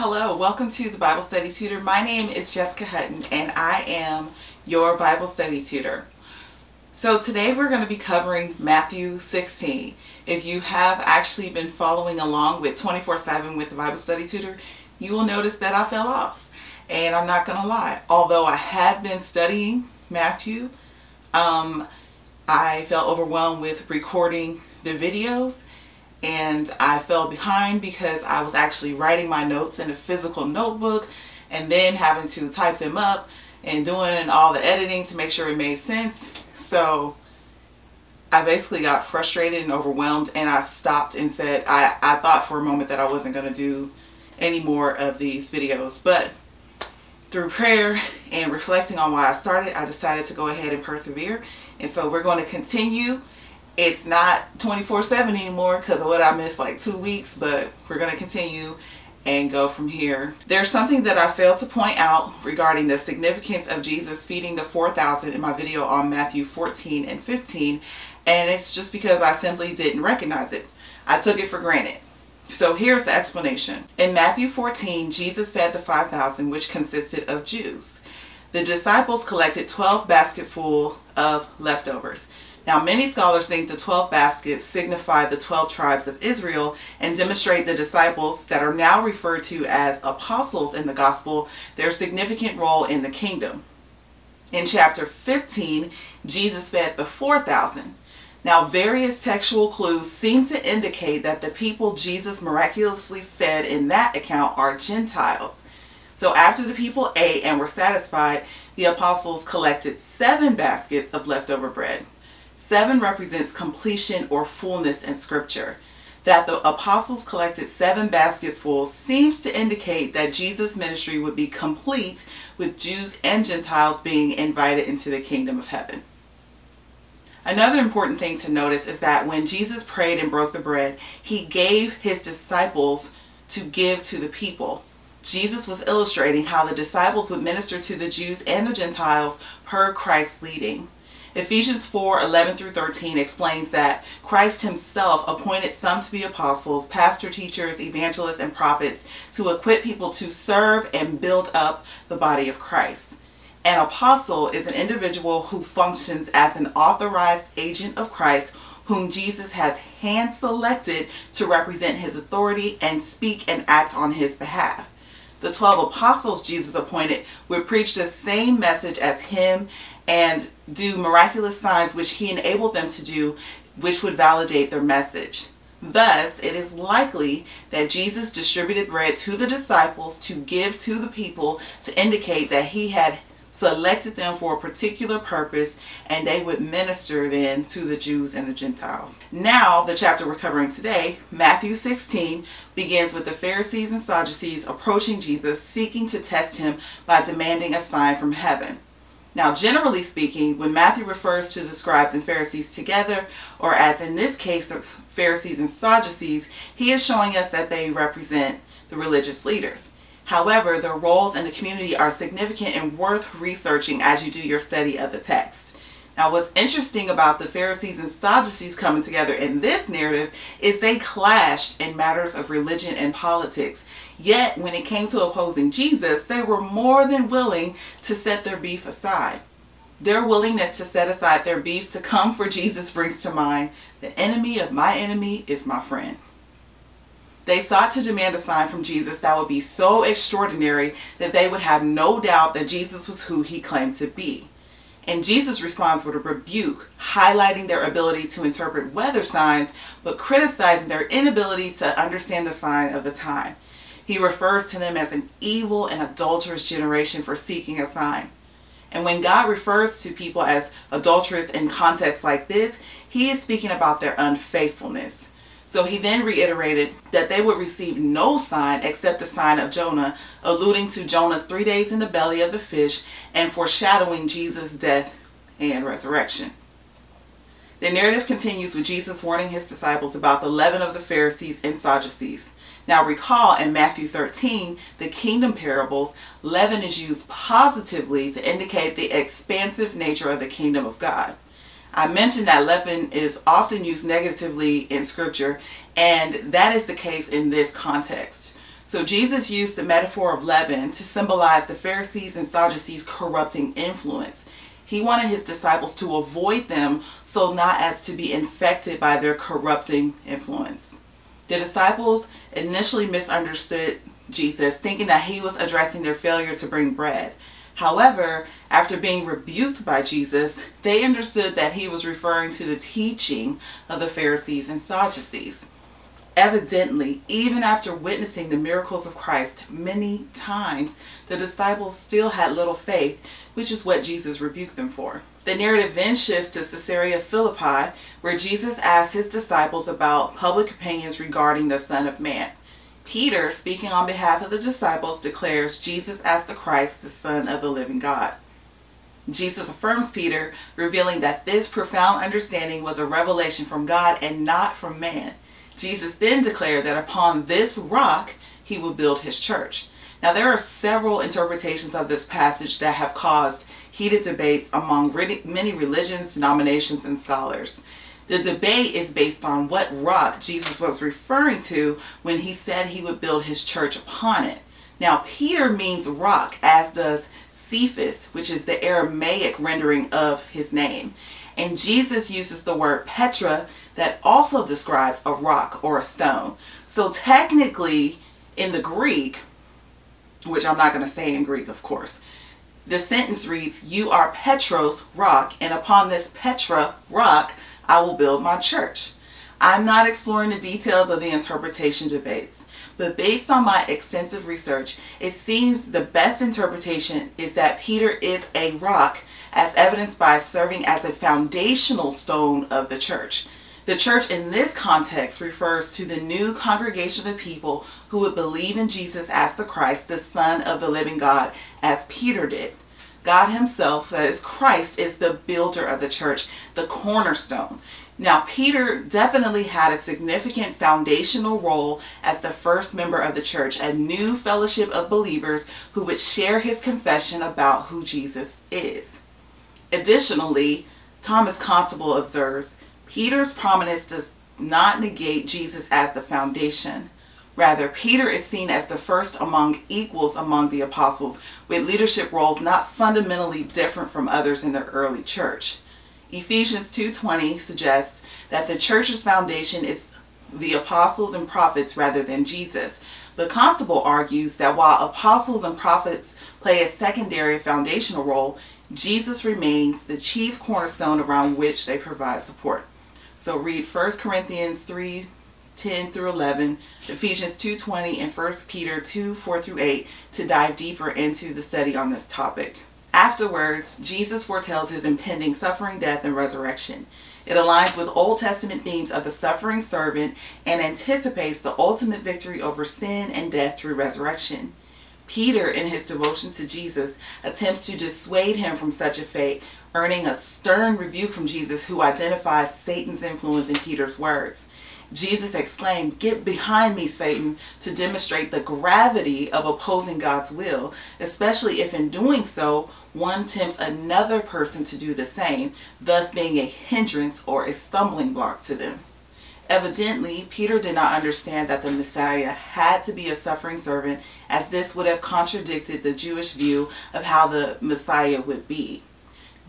Hello, welcome to the Bible Study Tutor. My name is Jessica Hutton and I am your Bible Study Tutor. So today we're going to be covering Matthew 16. If you have actually been following along with 24-7 with the Bible Study Tutor, you will notice that I fell off. And I'm not going to lie, although I had been studying Matthew, um, I felt overwhelmed with recording the videos and I fell behind because I was actually writing my notes in a physical notebook and then having to type them up and doing all the editing to make sure it made sense. So I basically got frustrated and overwhelmed and I stopped and said I, I thought for a moment that I wasn't going to do any more of these videos. But through prayer and reflecting on why I started, I decided to go ahead and persevere. And so we're going to continue it's not 24-7 anymore because of what I missed like two weeks, but we're going to continue and go from here. There's something that I failed to point out regarding the significance of Jesus feeding the 4,000 in my video on Matthew 14 and 15, and it's just because I simply didn't recognize it. I took it for granted. So here's the explanation. In Matthew 14, Jesus fed the 5,000, which consisted of Jews. The disciples collected 12 basketful of leftovers. Now, many scholars think the 12 baskets signify the 12 tribes of Israel and demonstrate the disciples that are now referred to as apostles in the gospel, their significant role in the kingdom. In chapter 15, Jesus fed the 4,000. Now, various textual clues seem to indicate that the people Jesus miraculously fed in that account are Gentiles. So, after the people ate and were satisfied, the apostles collected seven baskets of leftover bread. Seven represents completion or fullness in Scripture. That the apostles collected seven basketfuls seems to indicate that Jesus' ministry would be complete with Jews and Gentiles being invited into the kingdom of heaven. Another important thing to notice is that when Jesus prayed and broke the bread, he gave his disciples to give to the people. Jesus was illustrating how the disciples would minister to the Jews and the Gentiles per Christ's leading. Ephesians 4 11 through 13 explains that Christ himself appointed some to be apostles, pastor, teachers, evangelists, and prophets to equip people to serve and build up the body of Christ. An apostle is an individual who functions as an authorized agent of Christ whom Jesus has hand selected to represent his authority and speak and act on his behalf. The 12 apostles Jesus appointed would preach the same message as him and do miraculous signs which he enabled them to do, which would validate their message. Thus, it is likely that Jesus distributed bread to the disciples to give to the people to indicate that he had selected them for a particular purpose and they would minister then to the Jews and the Gentiles. Now, the chapter we're covering today, Matthew 16, begins with the Pharisees and Sadducees approaching Jesus, seeking to test him by demanding a sign from heaven. Now, generally speaking, when Matthew refers to the scribes and Pharisees together, or as in this case, the Pharisees and Sadducees, he is showing us that they represent the religious leaders. However, their roles in the community are significant and worth researching as you do your study of the text. Now, what's interesting about the Pharisees and Sadducees coming together in this narrative is they clashed in matters of religion and politics. Yet, when it came to opposing Jesus, they were more than willing to set their beef aside. Their willingness to set aside their beef to come for Jesus brings to mind the enemy of my enemy is my friend. They sought to demand a sign from Jesus that would be so extraordinary that they would have no doubt that Jesus was who he claimed to be. And Jesus responds with a rebuke, highlighting their ability to interpret weather signs, but criticizing their inability to understand the sign of the time. He refers to them as an evil and adulterous generation for seeking a sign. And when God refers to people as adulterous in contexts like this, he is speaking about their unfaithfulness. So he then reiterated that they would receive no sign except the sign of Jonah, alluding to Jonah's three days in the belly of the fish and foreshadowing Jesus' death and resurrection. The narrative continues with Jesus warning his disciples about the leaven of the Pharisees and Sadducees. Now, recall in Matthew 13, the kingdom parables, leaven is used positively to indicate the expansive nature of the kingdom of God. I mentioned that leaven is often used negatively in scripture, and that is the case in this context. So Jesus used the metaphor of leaven to symbolize the Pharisees and Sadducees' corrupting influence. He wanted his disciples to avoid them so not as to be infected by their corrupting influence. The disciples initially misunderstood Jesus, thinking that he was addressing their failure to bring bread. However, after being rebuked by Jesus, they understood that he was referring to the teaching of the Pharisees and Sadducees. Evidently, even after witnessing the miracles of Christ many times, the disciples still had little faith, which is what Jesus rebuked them for. The narrative then shifts to Caesarea Philippi, where Jesus asked his disciples about public opinions regarding the Son of Man. Peter, speaking on behalf of the disciples, declares Jesus as the Christ, the Son of the living God. Jesus affirms Peter, revealing that this profound understanding was a revelation from God and not from man. Jesus then declared that upon this rock he would build his church. Now, there are several interpretations of this passage that have caused heated debates among many religions, denominations, and scholars. The debate is based on what rock Jesus was referring to when he said he would build his church upon it. Now, Peter means rock, as does Cephas, which is the Aramaic rendering of his name. And Jesus uses the word Petra that also describes a rock or a stone. So technically, in the Greek, which I'm not going to say in Greek, of course, the sentence reads, You are Petros, rock, and upon this Petra, rock, I will build my church. I'm not exploring the details of the interpretation debates, but based on my extensive research, it seems the best interpretation is that Peter is a rock as evidenced by serving as a foundational stone of the church. The church in this context refers to the new congregation of people who would believe in Jesus as the Christ, the Son of the living God, as Peter did. God Himself, that is Christ, is the builder of the church, the cornerstone. Now, Peter definitely had a significant foundational role as the first member of the church, a new fellowship of believers who would share his confession about who Jesus is. Additionally, Thomas Constable observes Peter's prominence does not negate Jesus as the foundation. Rather, Peter is seen as the first among equals among the apostles, with leadership roles not fundamentally different from others in the early church. Ephesians 2:20 suggests that the church's foundation is the apostles and prophets rather than Jesus. But Constable argues that while apostles and prophets play a secondary foundational role, Jesus remains the chief cornerstone around which they provide support. So read 1 Corinthians 3 10 through 11, Ephesians 2:20 and 1 Peter 2 4 through 8 to dive deeper into the study on this topic. Afterwards, Jesus foretells his impending suffering, death, and resurrection. It aligns with Old Testament themes of the suffering servant and anticipates the ultimate victory over sin and death through resurrection. Peter, in his devotion to Jesus, attempts to dissuade him from such a fate, earning a stern rebuke from Jesus, who identifies Satan's influence in Peter's words. Jesus exclaimed, Get behind me, Satan, to demonstrate the gravity of opposing God's will, especially if in doing so, one tempts another person to do the same, thus being a hindrance or a stumbling block to them. Evidently, Peter did not understand that the Messiah had to be a suffering servant, as this would have contradicted the Jewish view of how the Messiah would be.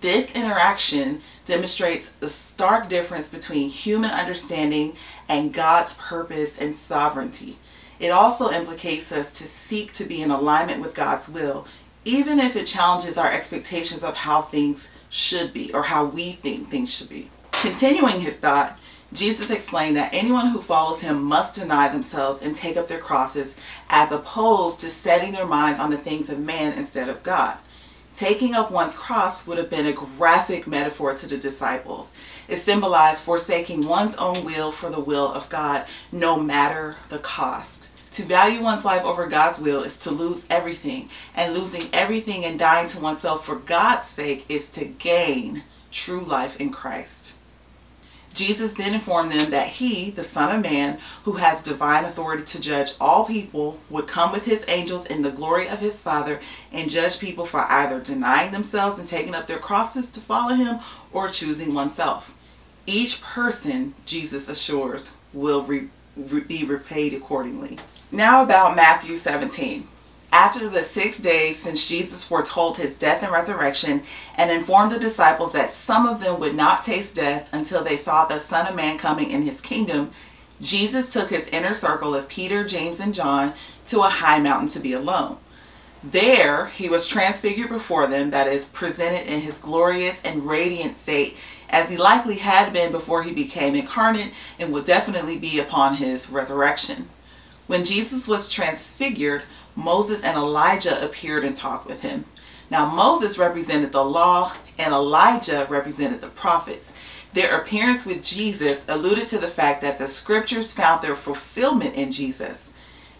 This interaction demonstrates the stark difference between human understanding and God's purpose and sovereignty. It also implicates us to seek to be in alignment with God's will, even if it challenges our expectations of how things should be or how we think things should be. Continuing his thought, Jesus explained that anyone who follows him must deny themselves and take up their crosses, as opposed to setting their minds on the things of man instead of God. Taking up one's cross would have been a graphic metaphor to the disciples. It symbolized forsaking one's own will for the will of God, no matter the cost. To value one's life over God's will is to lose everything, and losing everything and dying to oneself for God's sake is to gain true life in Christ. Jesus then informed them that he, the Son of Man, who has divine authority to judge all people, would come with his angels in the glory of his Father and judge people for either denying themselves and taking up their crosses to follow him or choosing oneself. Each person, Jesus assures, will re- re- be repaid accordingly. Now about Matthew 17. After the six days since Jesus foretold his death and resurrection and informed the disciples that some of them would not taste death until they saw the Son of Man coming in his kingdom, Jesus took his inner circle of Peter, James, and John to a high mountain to be alone. There he was transfigured before them, that is, presented in his glorious and radiant state, as he likely had been before he became incarnate and would definitely be upon his resurrection. When Jesus was transfigured, Moses and Elijah appeared and talked with him. Now, Moses represented the law and Elijah represented the prophets. Their appearance with Jesus alluded to the fact that the scriptures found their fulfillment in Jesus.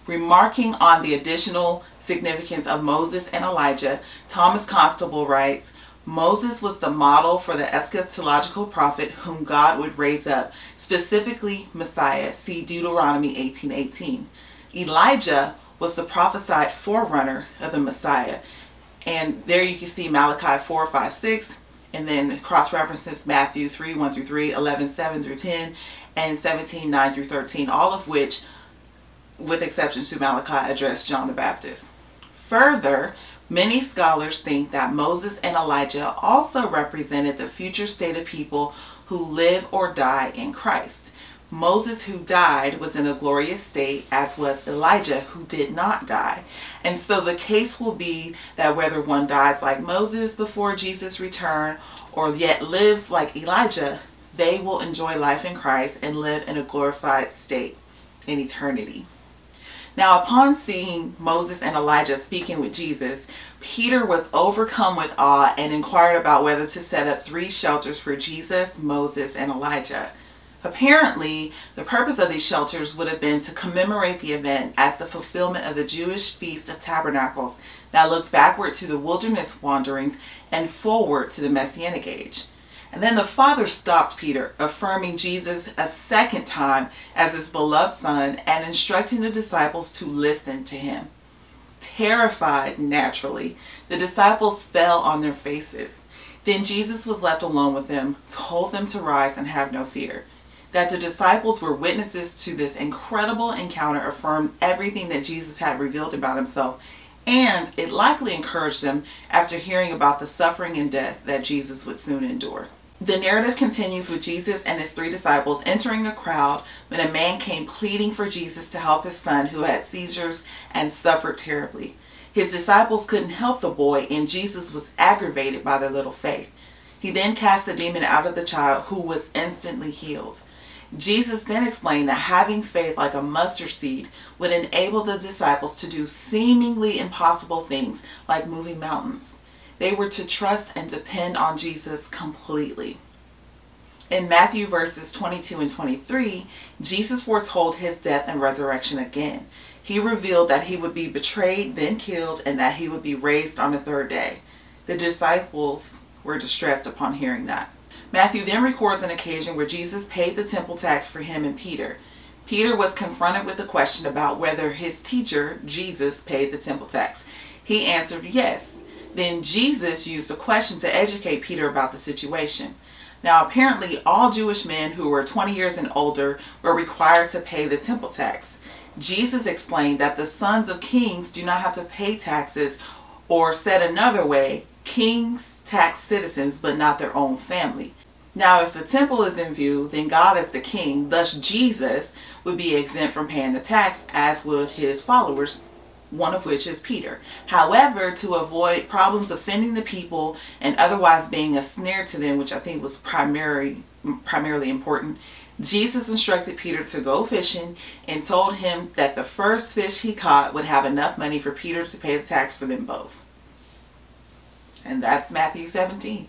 Remarking on the additional significance of Moses and Elijah, Thomas Constable writes, Moses was the model for the eschatological prophet whom God would raise up, specifically Messiah. See Deuteronomy 18:18. Elijah was the prophesied forerunner of the Messiah. And there you can see Malachi 4, 5, 6, and then cross references Matthew 3, 1 through 3, 11, 7 through 10, and 17, 9 through 13, all of which, with exceptions to Malachi, address John the Baptist. Further, many scholars think that Moses and Elijah also represented the future state of people who live or die in Christ. Moses, who died, was in a glorious state, as was Elijah, who did not die. And so the case will be that whether one dies like Moses before Jesus' return or yet lives like Elijah, they will enjoy life in Christ and live in a glorified state in eternity. Now, upon seeing Moses and Elijah speaking with Jesus, Peter was overcome with awe and inquired about whether to set up three shelters for Jesus, Moses, and Elijah. Apparently, the purpose of these shelters would have been to commemorate the event as the fulfillment of the Jewish Feast of Tabernacles that looked backward to the wilderness wanderings and forward to the Messianic age. And then the Father stopped Peter, affirming Jesus a second time as his beloved Son and instructing the disciples to listen to him. Terrified, naturally, the disciples fell on their faces. Then Jesus was left alone with them, told them to rise and have no fear that the disciples were witnesses to this incredible encounter affirmed everything that Jesus had revealed about himself, and it likely encouraged them after hearing about the suffering and death that Jesus would soon endure. The narrative continues with Jesus and his three disciples entering a crowd when a man came pleading for Jesus to help his son who had seizures and suffered terribly. His disciples couldn't help the boy, and Jesus was aggravated by their little faith. He then cast the demon out of the child, who was instantly healed. Jesus then explained that having faith like a mustard seed would enable the disciples to do seemingly impossible things like moving mountains. They were to trust and depend on Jesus completely. In Matthew verses 22 and 23, Jesus foretold his death and resurrection again. He revealed that he would be betrayed, then killed, and that he would be raised on the third day. The disciples were distressed upon hearing that. Matthew then records an occasion where Jesus paid the temple tax for him and Peter. Peter was confronted with a question about whether his teacher, Jesus, paid the temple tax. He answered yes. Then Jesus used a question to educate Peter about the situation. Now, apparently, all Jewish men who were 20 years and older were required to pay the temple tax. Jesus explained that the sons of kings do not have to pay taxes, or said another way, kings tax citizens but not their own family. Now, if the temple is in view, then God is the king, thus Jesus would be exempt from paying the tax, as would his followers, one of which is Peter. However, to avoid problems offending the people and otherwise being a snare to them, which I think was primary, primarily important, Jesus instructed Peter to go fishing and told him that the first fish he caught would have enough money for Peter to pay the tax for them both. And that's Matthew 17.